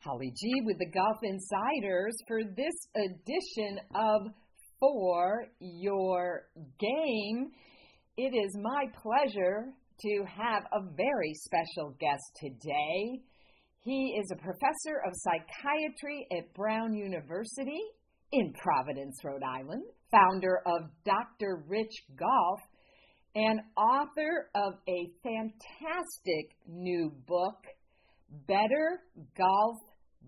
Holly G with the Golf Insiders for this edition of For Your Game. It is my pleasure to have a very special guest today. He is a professor of psychiatry at Brown University in Providence, Rhode Island, founder of Dr. Rich Golf, and author of a fantastic new book, Better Golf,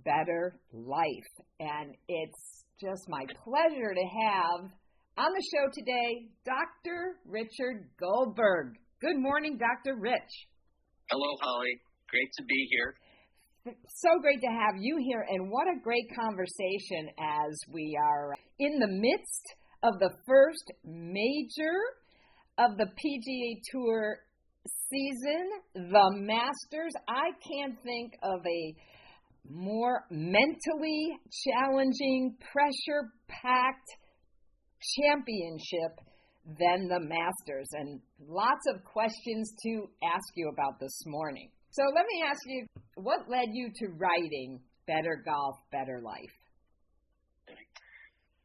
Better Life. And it's just my pleasure to have on the show today Dr. Richard Goldberg. Good morning, Dr. Rich. Hello, Holly. Great to be here. So great to have you here, and what a great conversation as we are in the midst of the first major of the PGA Tour season, the Masters. I can't think of a more mentally challenging, pressure packed championship than the Masters, and lots of questions to ask you about this morning. So let me ask you what led you to writing Better Golf, Better Life?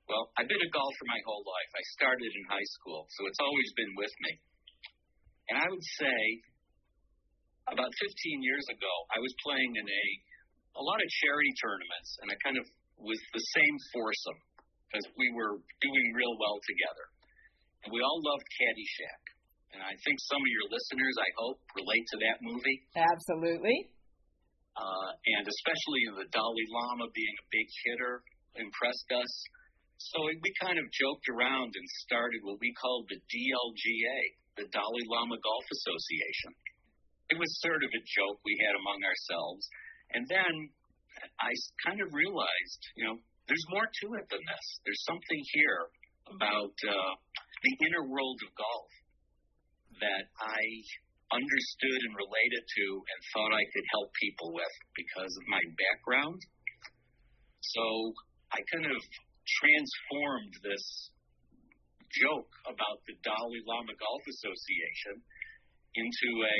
Well, I've been a golfer my whole life. I started in high school, so it's always been with me. And I would say about 15 years ago, I was playing in a a lot of charity tournaments, and I kind of was the same foursome because we were doing real well together. And we all loved Caddyshack. And I think some of your listeners, I hope, relate to that movie. Absolutely. Uh, and especially the Dalai Lama being a big hitter impressed us. So we kind of joked around and started what we called the DLGA, the Dalai Lama Golf Association. It was sort of a joke we had among ourselves. And then I kind of realized, you know, there's more to it than this. There's something here about uh, the inner world of golf that I understood and related to and thought I could help people with because of my background. So I kind of transformed this joke about the Dalai Lama Golf Association into a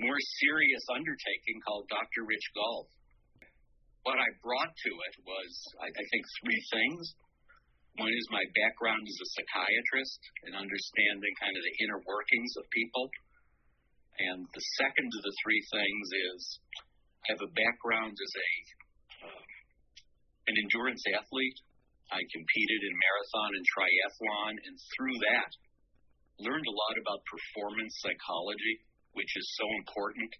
more serious undertaking called Dr. Rich Golf. What I brought to it was, I, I think, three things. One is my background as a psychiatrist and understanding kind of the inner workings of people. And the second of the three things is I have a background as a uh, an endurance athlete. I competed in marathon and triathlon, and through that, learned a lot about performance psychology, which is so important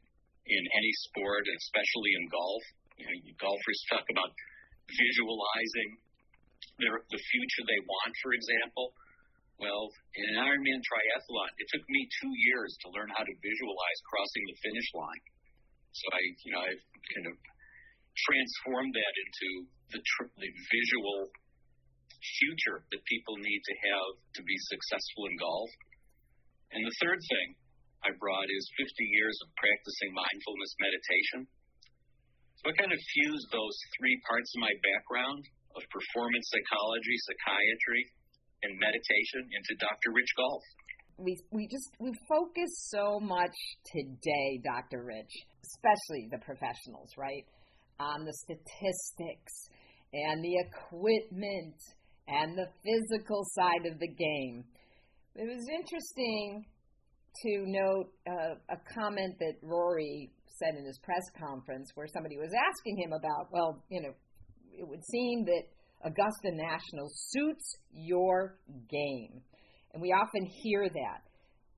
in any sport, especially in golf. You know, golfers talk about visualizing their, the future they want, for example. Well, in an Ironman triathlon, it took me two years to learn how to visualize crossing the finish line. So I, you know, I've kind of transformed that into the, tr- the visual future that people need to have to be successful in golf. And the third thing I brought is 50 years of practicing mindfulness meditation. So I kind of fused those three parts of my background of performance psychology, psychiatry, and meditation into Dr. Rich Golf. We, we just we focus so much today, Dr. Rich, especially the professionals, right? On the statistics and the equipment and the physical side of the game. It was interesting to note uh, a comment that Rory said in his press conference where somebody was asking him about, well, you know, it would seem that Augusta National suits your game. And we often hear that.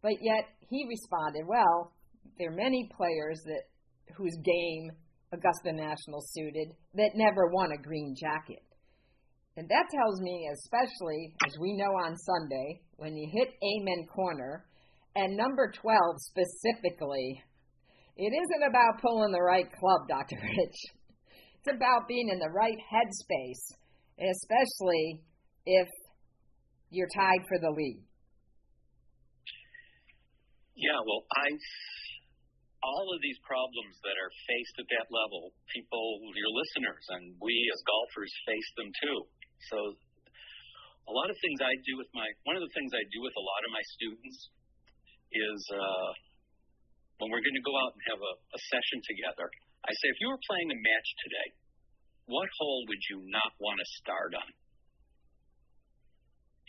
But yet he responded, well, there are many players that whose game Augusta National suited that never won a green jacket. And that tells me, especially as we know on Sunday, when you hit Amen Corner, and number 12 specifically, it isn't about pulling the right club, Dr. Rich. It's about being in the right headspace, especially if you're tied for the lead. Yeah, well, I all of these problems that are faced at that level, people, your listeners, and we as golfers face them too. So a lot of things I do with my one of the things I do with a lot of my students is uh, when we're going to go out and have a, a session together. I say, if you were playing a match today what hole would you not want to start on?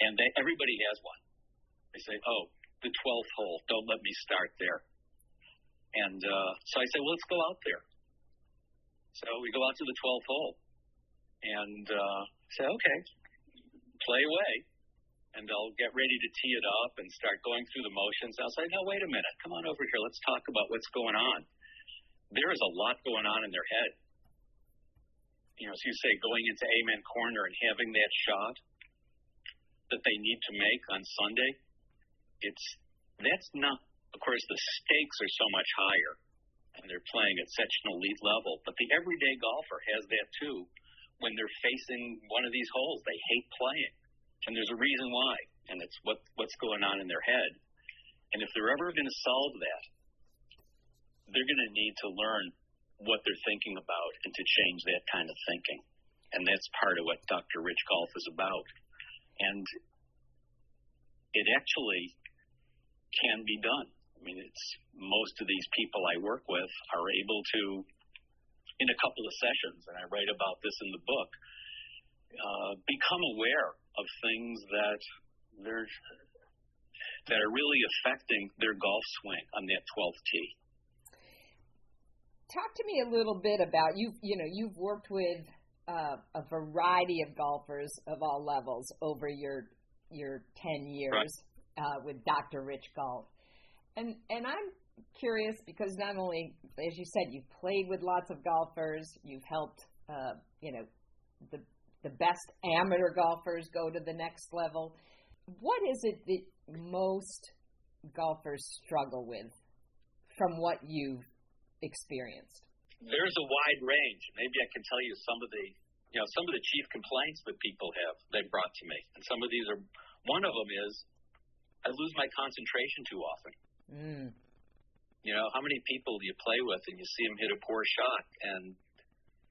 And they, everybody has one. They say, oh, the 12th hole, don't let me start there. And uh, so I say, well, let's go out there. So we go out to the 12th hole and uh, say, okay, play away. And they'll get ready to tee it up and start going through the motions. I'll say, no, wait a minute. Come on over here. Let's talk about what's going on. There is a lot going on in their head. You know, as you say, going into Amen Corner and having that shot that they need to make on Sunday, it's that's not. Of course, the stakes are so much higher, and they're playing at such an elite level. But the everyday golfer has that too. When they're facing one of these holes, they hate playing, and there's a reason why, and it's what what's going on in their head. And if they're ever going to solve that, they're going to need to learn what they're thinking about and to change that kind of thinking. And that's part of what Dr. Rich Golf is about. And it actually can be done. I mean, it's most of these people I work with are able to, in a couple of sessions, and I write about this in the book, uh, become aware of things that they're that are really affecting their golf swing on that 12th tee. Talk to me a little bit about you. You know, you've worked with uh, a variety of golfers of all levels over your your 10 years right. uh, with Dr. Rich Golf. And and I'm curious because not only, as you said, you've played with lots of golfers, you've helped, uh, you know, the the best amateur golfers go to the next level. What is it that most golfers struggle with from what you've experienced? There's a wide range. Maybe I can tell you some of the, you know, some of the chief complaints that people have they brought to me, and some of these are. One of them is, I lose my concentration too often. Mm. You know, how many people do you play with and you see them hit a poor shot and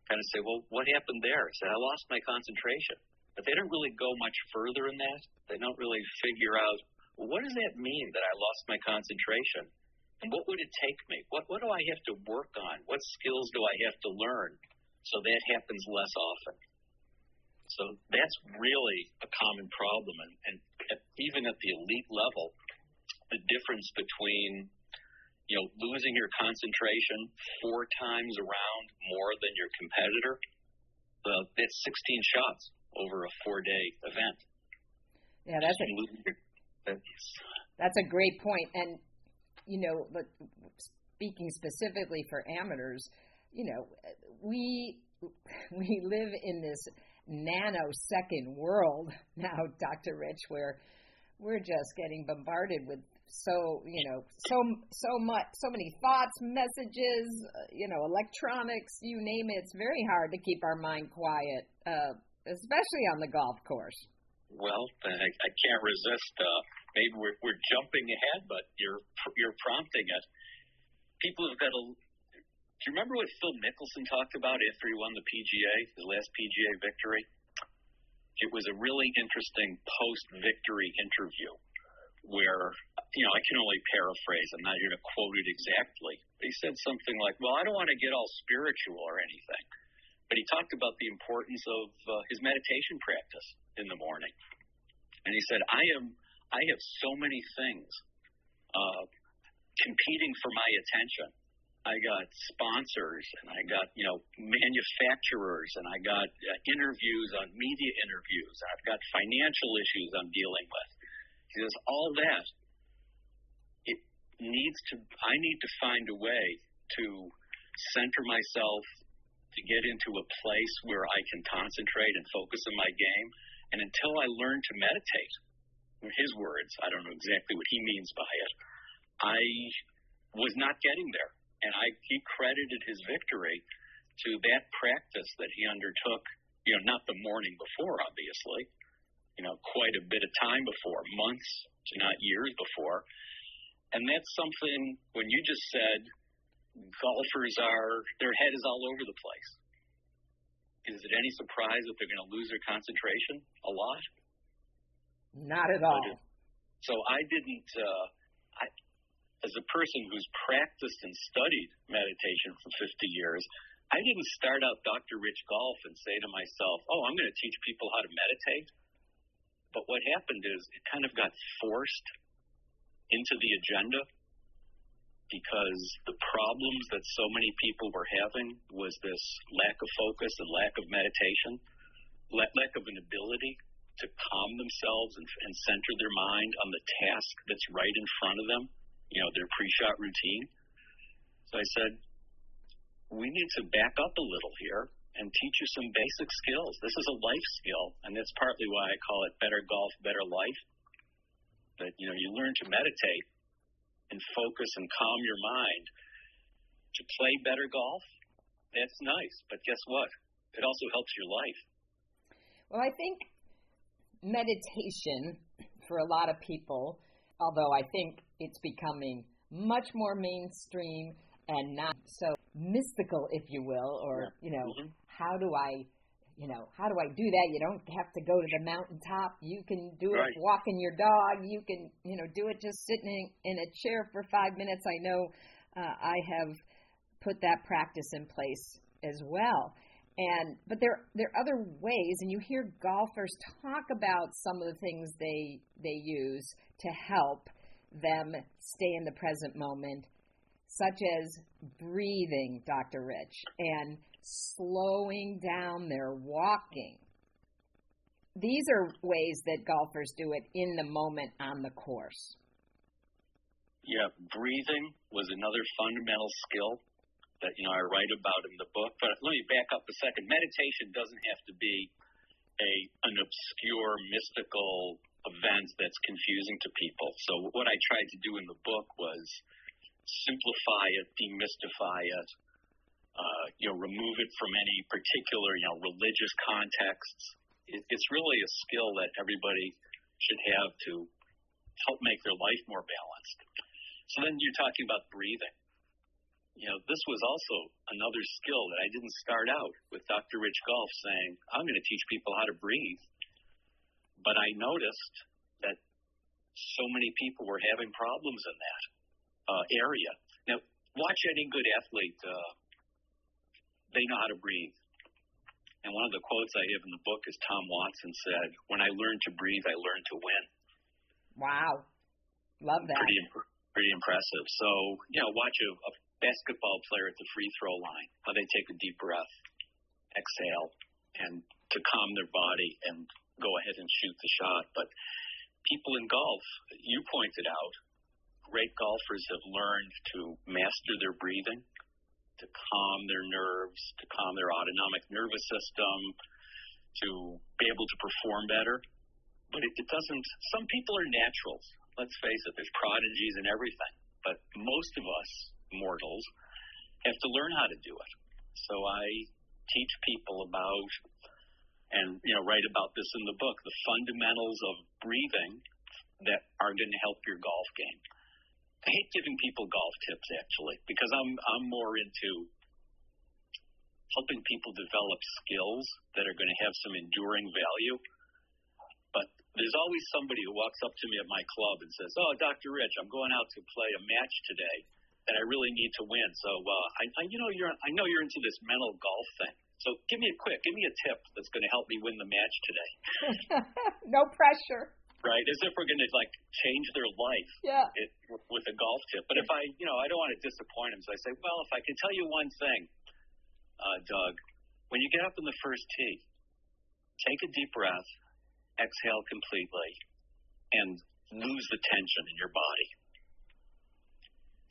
kind of say, well, what happened there? I said, I lost my concentration. But they don't really go much further in that. They don't really figure out, well, what does that mean that I lost my concentration? And what would it take me? What, what do I have to work on? What skills do I have to learn so that happens less often? So that's really a common problem. And, and at, even at the elite level, the difference between you know losing your concentration four times around more than your competitor. Uh, that's 16 shots over a four day event. Yeah that's a that's a great point. point and you know but speaking specifically for amateurs you know we we live in this nanosecond world now dr rich where we're just getting bombarded with so you know so so much so many thoughts messages uh, you know electronics you name it. It's very hard to keep our mind quiet uh, especially on the golf course. Well i, I can't resist uh, maybe we're, we're jumping ahead but you're you're prompting it people have got to do you remember what Phil Mickelson talked about after he won the PGA, his last PGA victory? It was a really interesting post victory interview where you know I can only paraphrase. I'm not here to quote it exactly. He said something like, "Well, I don't want to get all spiritual or anything," but he talked about the importance of uh, his meditation practice in the morning, and he said, "I am I have so many things uh, competing for my attention." I got sponsors and I got, you know, manufacturers and I got uh, interviews on media interviews. I've got financial issues I'm dealing with. He says, all that, it needs to, I need to find a way to center myself, to get into a place where I can concentrate and focus on my game. And until I learn to meditate, in his words, I don't know exactly what he means by it, I was not getting there. And I, he credited his victory to that practice that he undertook, you know, not the morning before, obviously, you know, quite a bit of time before, months to not years before. And that's something when you just said golfers are, their head is all over the place. Is it any surprise that they're going to lose their concentration a lot? Not at all. So I didn't, uh, I, as a person who's practiced and studied meditation for 50 years, I didn't start out Dr. Rich Golf and say to myself, oh, I'm going to teach people how to meditate. But what happened is it kind of got forced into the agenda because the problems that so many people were having was this lack of focus and lack of meditation, lack of an ability to calm themselves and, and center their mind on the task that's right in front of them, you know, their pre-shot routine. So I said, we need to back up a little here and teach you some basic skills. This is a life skill, and that's partly why I call it better golf, better life. That you know, you learn to meditate and focus and calm your mind to play better golf. That's nice, but guess what? It also helps your life. Well, I think meditation for a lot of people, although I think it's becoming much more mainstream and not so mystical, if you will, or you know, mm-hmm. How do I, you know, how do I do that? You don't have to go to the mountaintop. You can do it right. walking your dog. You can, you know, do it just sitting in a chair for five minutes. I know uh, I have put that practice in place as well. And but there there are other ways, and you hear golfers talk about some of the things they they use to help them stay in the present moment such as breathing, Dr. Rich, and slowing down their walking. These are ways that golfers do it in the moment on the course. Yeah, breathing was another fundamental skill that you know I write about in the book. But let me back up a second. Meditation doesn't have to be a an obscure mystical event that's confusing to people. So what I tried to do in the book was simplify it, demystify it, uh, you know, remove it from any particular, you know, religious contexts. It, it's really a skill that everybody should have to help make their life more balanced. So then you're talking about breathing. You know, this was also another skill that I didn't start out with Dr. Rich Golf saying, I'm going to teach people how to breathe. But I noticed that so many people were having problems in that uh, area. Now, watch any good athlete. Uh, they know how to breathe. And one of the quotes I have in the book is Tom Watson said, "When I learned to breathe, I learned to win." Wow, love that. Pretty, pretty impressive. So, you know, watch a, a basketball player at the free throw line, how they take a deep breath, exhale, and to calm their body and go ahead and shoot the shot. But people in golf, you pointed out, great golfers have learned to master their breathing, to calm their nerves, to calm their autonomic nervous system, to be able to perform better. But it, it doesn't, some people are naturals. Let's face it, there's prodigies and everything. But most of us, mortals, have to learn how to do it. So I teach people about, and you know, write about this in the book, the fundamentals of breathing that are going to help your golf game. I hate giving people golf tips actually because I'm I'm more into helping people develop skills that are going to have some enduring value. But there's always somebody who walks up to me at my club and says, "Oh, Dr. Rich, I'm going out to play a match today that I really need to win. So, uh, I, I, you know, you're, I know you're into this mental golf thing. So, give me a quick, give me a tip that's going to help me win the match today." no pressure right? As if we're going to like change their life yeah. it, with a golf tip. But if I, you know, I don't want to disappoint them, so I say, well, if I can tell you one thing, uh, Doug, when you get up in the first tee, take a deep breath, exhale completely, and lose the tension in your body.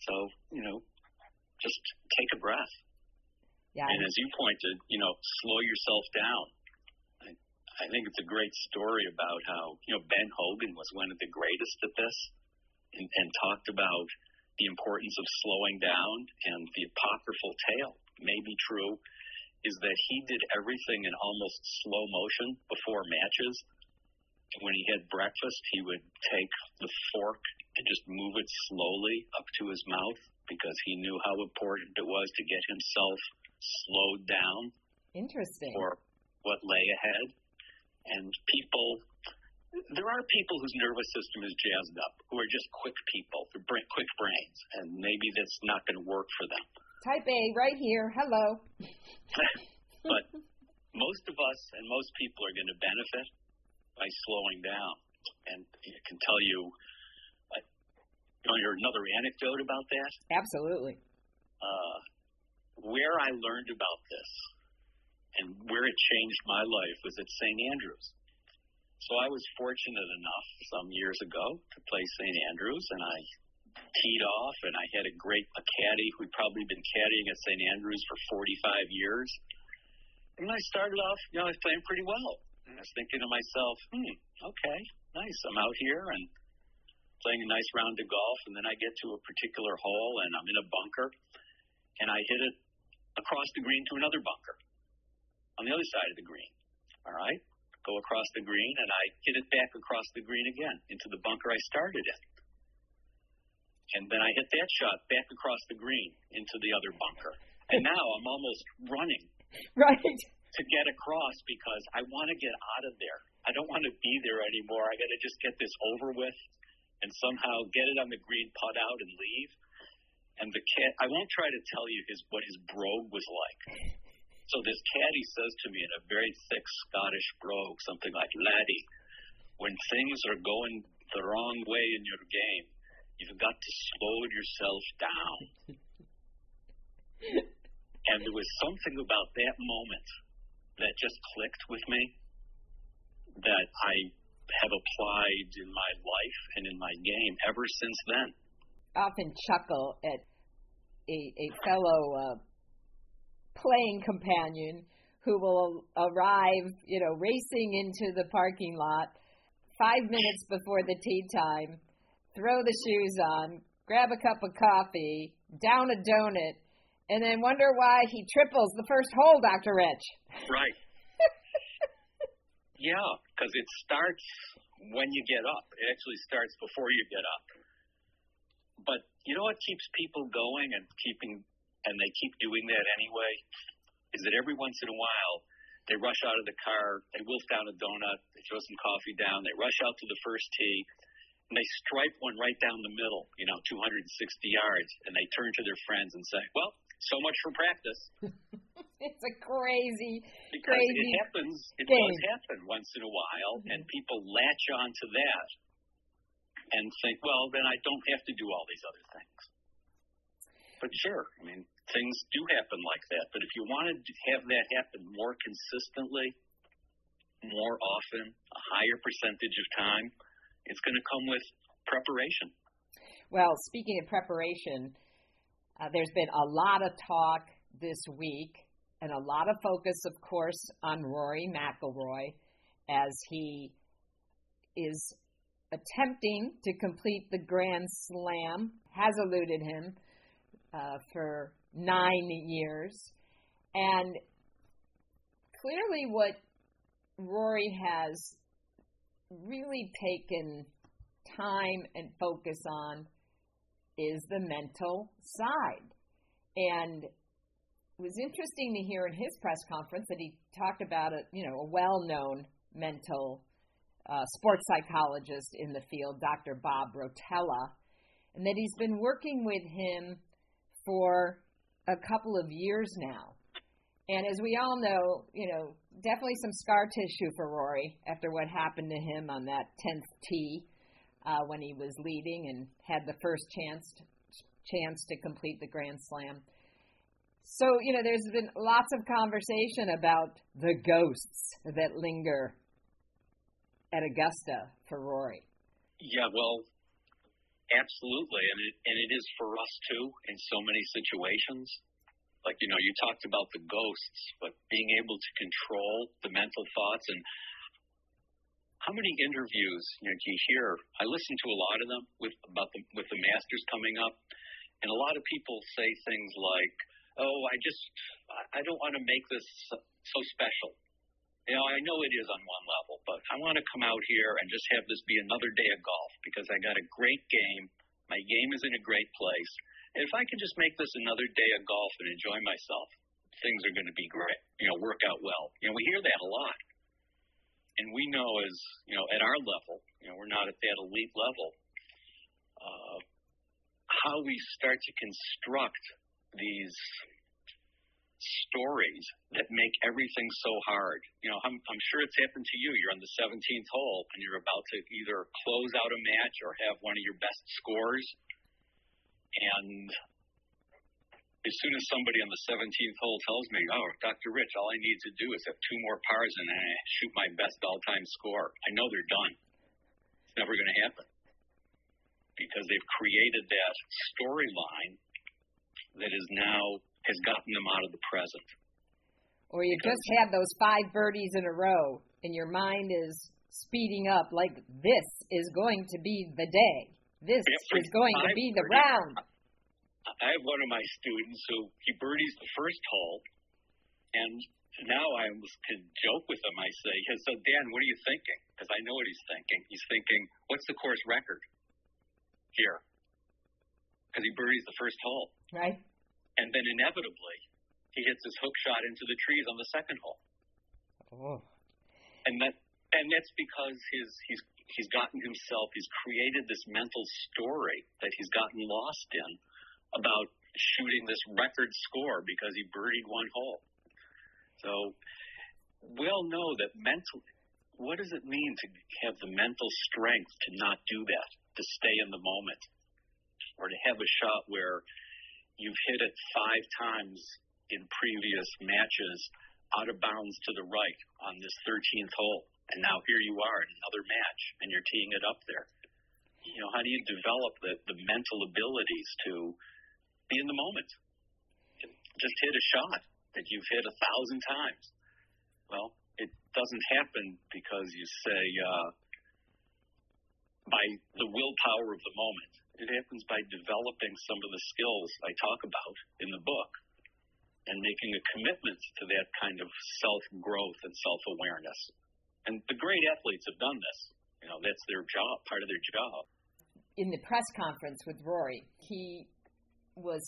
So, you know, just take a breath. Yeah. And as you pointed, you know, slow yourself down I think it's a great story about how you know Ben Hogan was one of the greatest at this, and, and talked about the importance of slowing down. And the apocryphal tale may be true, is that he did everything in almost slow motion before matches. When he had breakfast, he would take the fork and just move it slowly up to his mouth because he knew how important it was to get himself slowed down. Interesting. For what lay ahead. And people, there are people whose nervous system is jazzed up, who are just quick people, quick brains, and maybe that's not going to work for them. Type A, right here. Hello. but most of us and most people are going to benefit by slowing down. And I can tell you, uh, you know, another anecdote about that. Absolutely. Uh, where I learned about this and where it changed my life was at St. Andrews. So I was fortunate enough some years ago to play St. Andrews, and I teed off, and I had a great a caddy who'd probably been caddying at St. Andrews for 45 years. And I started off, you know, I was playing pretty well. And I was thinking to myself, hmm, okay, nice. I'm out here and playing a nice round of golf, and then I get to a particular hole, and I'm in a bunker, and I hit it across the green to another bunker on the other side of the green. All right? Go across the green, and I hit it back across the green again into the bunker I started in. And then I hit that shot back across the green into the other bunker. And now I'm almost running. Right. To get across because I want to get out of there. I don't want to be there anymore. I got to just get this over with and somehow get it on the green, putt out, and leave. And the cat, I won't try to tell you his what his brogue was like. So this caddy says to me in a very thick Scottish brogue, something like, "Laddie, when things are going the wrong way in your game, You've got to slow yourself down. and there was something about that moment that just clicked with me that I have applied in my life and in my game ever since then. I Often chuckle at a, a fellow uh, playing companion who will arrive, you know, racing into the parking lot five minutes before the tee time throw the shoes on, grab a cup of coffee, down a donut, and then wonder why he triples the first hole, Dr. Rich. Right. yeah, because it starts when you get up. It actually starts before you get up. But you know what keeps people going and keeping and they keep doing that anyway is that every once in a while they rush out of the car, they wolf down a donut, they throw some coffee down, they rush out to the first tee, and they stripe one right down the middle, you know, 260 yards, and they turn to their friends and say, "Well, so much for practice." it's a crazy, because crazy it happens. It does happen once in a while, mm-hmm. and people latch on to that and think, "Well, then I don't have to do all these other things." But sure, I mean, things do happen like that. But if you want to have that happen more consistently, more often, a higher percentage of time it's going to come with preparation. Well, speaking of preparation, uh, there's been a lot of talk this week and a lot of focus, of course, on Rory McIlroy as he is attempting to complete the Grand Slam, has eluded him uh, for nine years. And clearly, what Rory has really taken time and focus on is the mental side. And it was interesting to hear in his press conference that he talked about a you know a well-known mental uh, sports psychologist in the field, Dr. Bob Rotella, and that he's been working with him for a couple of years now. And as we all know, you know, definitely some scar tissue for Rory after what happened to him on that 10th tee uh, when he was leading and had the first chance to, chance to complete the Grand Slam. So, you know, there's been lots of conversation about the ghosts that linger at Augusta for Rory. Yeah, well, absolutely. And it, and it is for us too in so many situations. Like you know you talked about the ghosts but being able to control the mental thoughts and how many interviews you know do you hear? I listen to a lot of them with about the with the masters coming up and a lot of people say things like oh i just i don't want to make this so special you know i know it is on one level but i want to come out here and just have this be another day of golf because i got a great game my game is in a great place And if I can just make this another day of golf and enjoy myself, things are going to be great. You know, work out well. You know, we hear that a lot. And we know as, you know, at our level, you know, we're not at that elite level, uh, how we start to construct these stories that make everything so hard. You know, I'm, I'm sure it's happened to you. You're on the 17th hole and you're about to either close out a match or have one of your best scores. And as soon as somebody on the 17th hole tells me, oh, Dr. Rich, all I need to do is have two more pars and I shoot my best all time score, I know they're done. It's never going to happen because they've created that storyline that is now has gotten them out of the present. Or you because just had those five birdies in a row and your mind is speeding up like this is going to be the day. This is going to be the round. I have one of my students who he birdies the first hole, and now I almost can joke with him. I say, "So Dan, what are you thinking?" Because I know what he's thinking. He's thinking, "What's the course record here?" Because he birdies the first hole, right? And then inevitably, he hits his hook shot into the trees on the second hole. Oh. And that and that's because his he's he's gotten himself he's created this mental story that he's gotten lost in about shooting this record score because he birdied one hole. So we all know that mentally what does it mean to have the mental strength to not do that, to stay in the moment, or to have a shot where you've hit it five times in previous matches out of bounds to the right on this 13th hole. And now here you are in another match and you're teeing it up there. You know, how do you develop the, the mental abilities to be in the moment? Just hit a shot that you've hit a thousand times. Well, it doesn't happen because you say, uh, by the willpower of the moment. It happens by developing some of the skills I talk about in the book and making a commitment to that kind of self growth and self awareness. And the great athletes have done this. You know, that's their job, part of their job. In the press conference with Rory, he was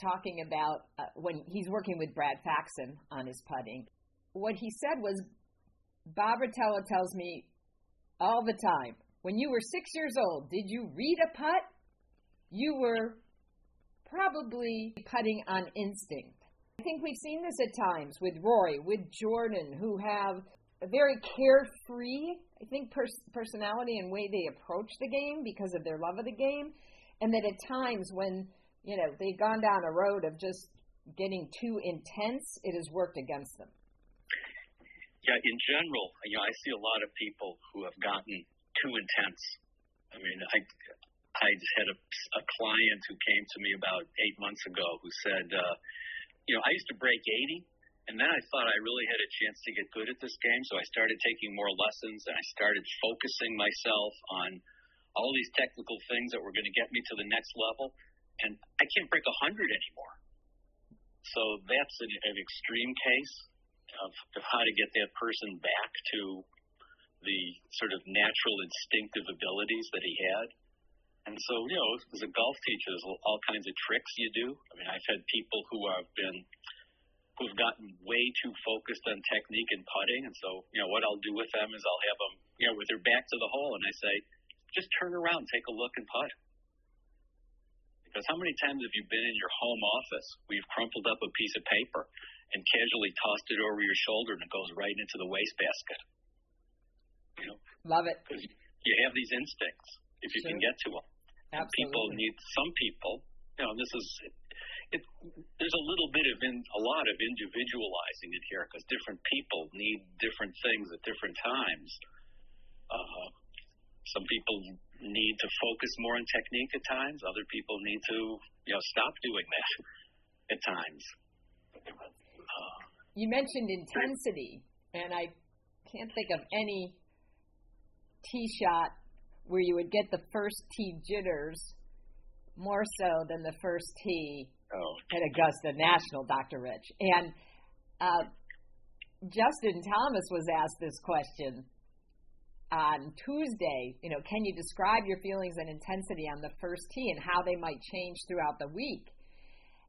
talking about uh, when he's working with Brad Faxon on his putting. What he said was, Bob Rotella tells me all the time, when you were six years old, did you read a putt? You were probably putting on instinct. I think we've seen this at times with Rory, with Jordan, who have a very carefree, I think, pers- personality and way they approach the game because of their love of the game, and that at times when you know they've gone down a road of just getting too intense, it has worked against them. Yeah, in general, you know, I see a lot of people who have gotten too intense. I mean, I I just had a, a client who came to me about eight months ago who said, uh, you know, I used to break 80, and then I thought I really had a chance to get good at this game, so I started taking more lessons and I started focusing myself on all these technical things that were going to get me to the next level, and I can't break 100 anymore. So that's an, an extreme case of, of how to get that person back to the sort of natural instinctive abilities that he had. And so, you know, as a golf teacher, there's all kinds of tricks you do. I mean, I've had people who have been, who've gotten way too focused on technique and putting. And so, you know, what I'll do with them is I'll have them, you know, with their back to the hole and I say, just turn around, take a look and putt. Because how many times have you been in your home office where you've crumpled up a piece of paper and casually tossed it over your shoulder and it goes right into the wastebasket? You know, love it. Because you have these instincts if you sure. can get to them. Absolutely. People need some people. You know, this is it, there's a little bit of in, a lot of individualizing it here because different people need different things at different times. Uh, some people need to focus more on technique at times. Other people need to, you know, stop doing that at times. Uh, you mentioned intensity, and I can't think of any tee shot where you would get the first tee jitters more so than the first tee oh. at Augusta National, Dr. Rich. And uh, Justin Thomas was asked this question on Tuesday. You know, can you describe your feelings and intensity on the first tee and how they might change throughout the week?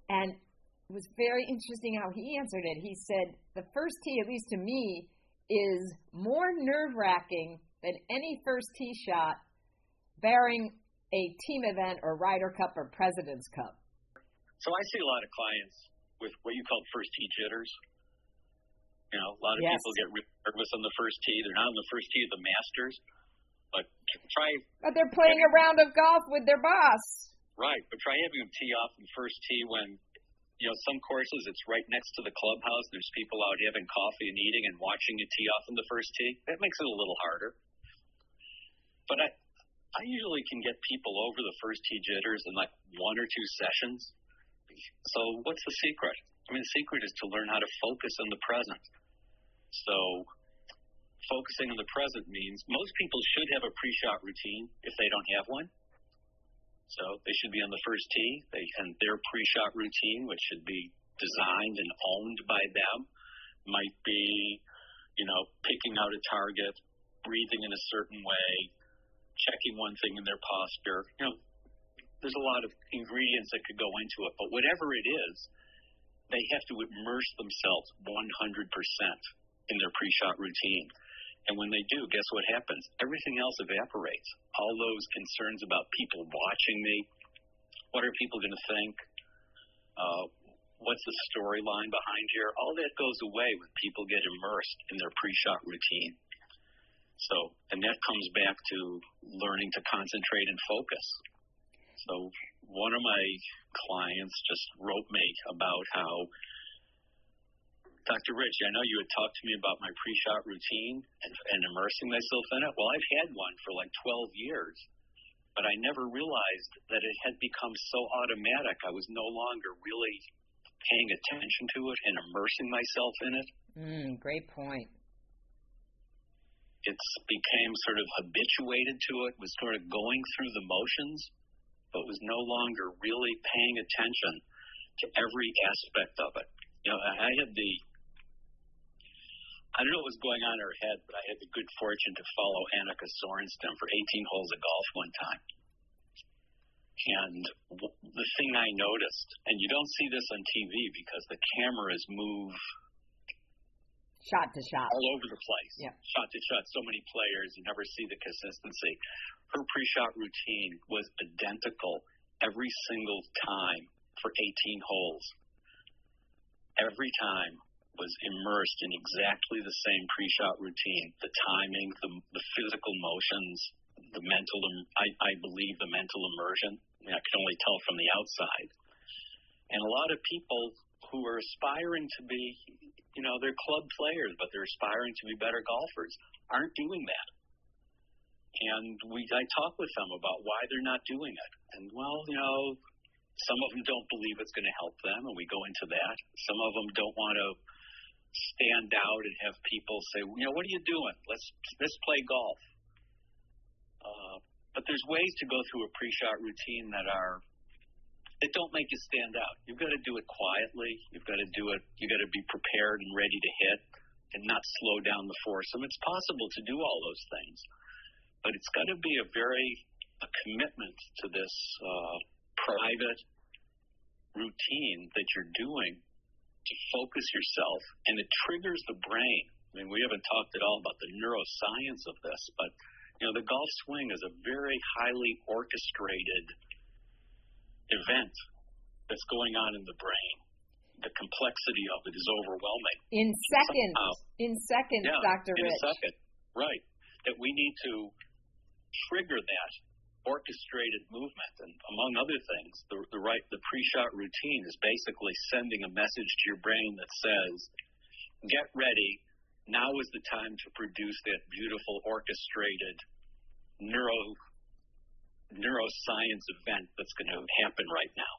And it was very interesting how he answered it. He said, the first tee, at least to me, is more nerve wracking than any first tee shot, bearing a team event or Ryder Cup or President's Cup. So I see a lot of clients with what you call first tee jitters. You know, a lot of Yes. people get nervous on the first tee. They're not on the first tee of the Masters, but try But they're playing a round of golf with their boss. right, but try having them tee off the first tee when you know some courses it's right next to the clubhouse. There's people out having coffee and eating and watching you tee off on the first tee. That makes it a little harder. But I I usually can get people over the first tee jitters in like one or two sessions. So what's the secret? I mean, the secret is to learn how to focus on the present. So focusing on the present means most people should have a pre-shot routine if they don't have one. So they should be on the first tee. They and their pre-shot routine, which should be designed and owned by them, might be, you know, picking out a target, breathing in a certain way, checking one thing in their posture. You know, there's a lot of ingredients that could go into it, but whatever it is, they have to immerse themselves 100% in their pre-shot routine. And when they do, guess what happens? Everything else evaporates. All those concerns about people watching me, what are people going to think? Uh, what's the storyline behind here? All that goes away when people get immersed in their pre-shot routine. So, and that comes back to learning to concentrate and focus. So, one of my clients just wrote me about how, Dr. Rich, I know you had talked to me about my pre shot routine and, and immersing myself in it. Well, I've had one for like 12 years, but I never realized that it had become so automatic. I was no longer really paying attention to it and immersing myself in it. Mm, great point. It became sort of habituated to it, was sort of going through the motions, but was no longer really paying attention to every aspect of it. You know, I had the, I don't know what was going on in her head, but I had the good fortune to follow Annika Sorenstam for 18 holes of golf one time. And the thing I noticed, and you don't see this on TV because the cameras move Shot to shot. all over the place. Yeah. Shot to shot, so many players, you never see the consistency. Her pre shot routine was identical every single time for 18 holes. Every time was immersed in exactly the same pre shot routine the timing, the, the physical motions, the mental. I, I believe, the mental immersion. I, mean, I can only tell from the outside. And a lot of people who are aspiring to be you know, they're club players, but they're aspiring to be better golfers, aren't doing that. And we, I talk with them about why they're not doing it. And well, you know, some of them don't believe it's going to help them, and we go into that. Some of them don't want to stand out and have people say, you know, what are you doing? Let's let's play golf. Uh, but there's ways to go through a pre-shot routine that are that don't make you stand out. You've got to do it quietly. You've got to do it. You've got to be prepared and ready to hit, and not slow down the foursome. It's possible to do all those things, but it's got to be a very a commitment to this uh, private routine that you're doing to focus yourself, and it triggers the brain. I mean, we haven't talked at all about the neuroscience of this, but you know, the golf swing is a very highly orchestrated event that's going on in the brain. The complexity of it is overwhelming. In seconds. Somehow. In seconds, Yeah, Dr. in Rich. a second. Right. That we need to trigger that orchestrated movement. And among other things, the, the right the pre-shot routine is basically sending a message to your brain that says, "Get ready. Now is the time to produce that beautiful orchestrated neuro neuroscience event that's going to happen right now."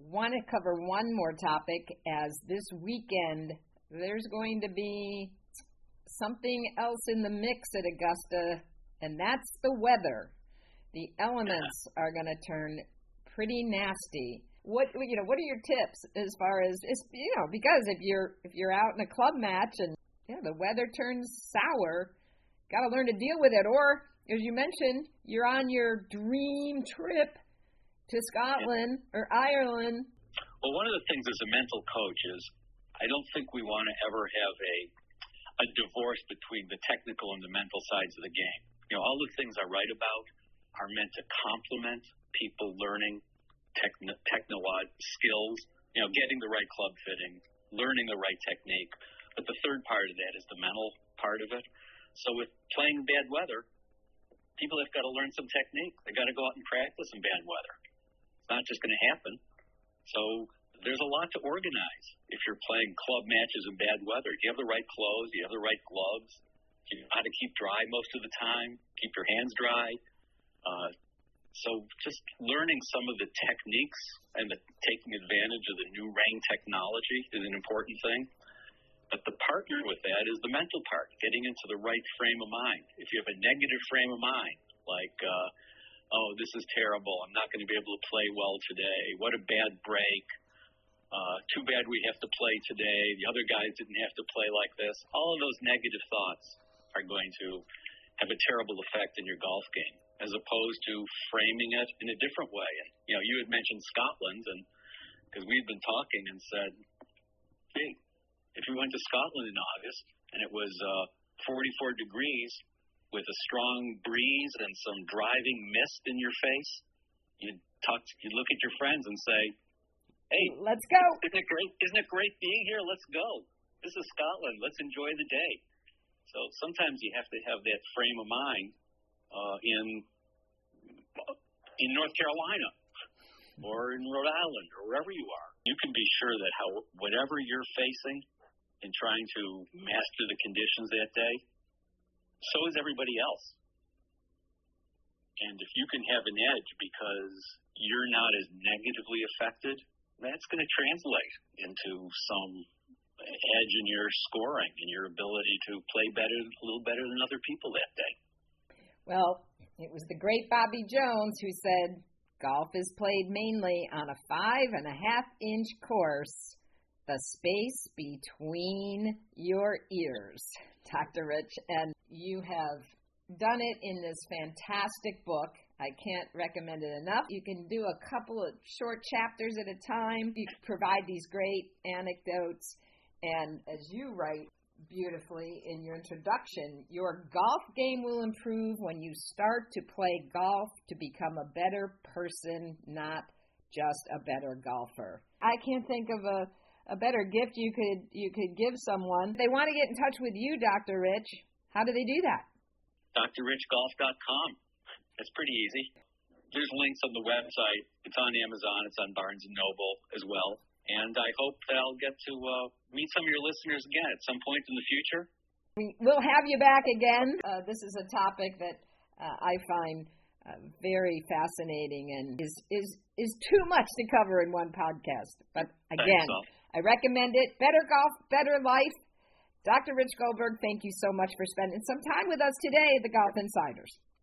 Want to cover one more topic as this weekend there's going to be something else in the mix at Augusta, and that's the weather. The elements are going to turn pretty nasty. What you know? What are your tips as far as you know? Because if you're if you're out in a club match and yeah, the weather turns sour, got to learn to deal with it. Or as you mentioned, you're on your dream trip to Scotland or Ireland. Well, one of the things as a mental coach is I don't think we want to ever have a a divorce between the technical and the mental sides of the game. You know, all the things I write about are meant to complement people learning techn- technolog skills, you know, getting the right club fitting, learning the right technique. But the third part of that is the mental part of it. So with playing bad weather, people have got to learn some technique. They got to go out and practice in bad weather. It's not just going to happen. So there's a lot to organize if you're playing club matches in bad weather. Do you have the right clothes? Do you have the right gloves? Do you know how to keep dry most of the time? Keep your hands dry. Uh, so just learning some of the techniques and the, taking advantage of the new rain technology is an important thing. But the partner with that is the mental part, getting into the right frame of mind. If you have a negative frame of mind, like, uh, oh, this is terrible, I'm not going to be able to play well today, what a bad break, uh, too bad we have to play today, the other guys didn't have to play like this, all of those negative thoughts are going to have a terrible effect in your golf game, as opposed to framing it in a different way. And, you know, you had mentioned Scotland, and because we'd been talking and said, if you went to Scotland in August and it was uh, 44 degrees with a strong breeze and some driving mist in your face, you'd talk, you'd look at your friends and say, "Hey, let's go! Isn't it great? Isn't it great being here? Let's go! This is Scotland. Let's enjoy the day." So sometimes you have to have that frame of mind uh, in in North Carolina or in Rhode Island or wherever you are. You can be sure that how whatever you're facing in trying to master the conditions that day, so is everybody else. And if you can have an edge because you're not as negatively affected, that's going to translate into some edge in your scoring and your ability to play better, a little better than other people that day. Well, it was the great Bobby Jones who said golf is played mainly on a five and a half inch course the space between your ears, Dr. Rich. And you have done it in this fantastic book. I can't recommend it enough. You can do a couple of short chapters at a time. You provide these great anecdotes. And as you write beautifully in your introduction, your golf game will improve when you start to play golf to become a better person, not just a better golfer. I can't think of a a better gift you could you could give someone. They want to get in touch with you, Dr. Rich. How do they do that? drrichgolf.com. That's pretty easy. There's links on the website. It's on Amazon. It's on Barnes and Noble as well. And I hope that I'll get to uh, meet some of your listeners again at some point in the future. We'll have you back again. Uh, this is a topic that uh, I find uh, very fascinating and is is is too much to cover in one podcast. But again. Thanks, I recommend it. Better golf, better life. Dr. Rich Goldberg, thank you so much for spending some time with us today at the Golf Insiders.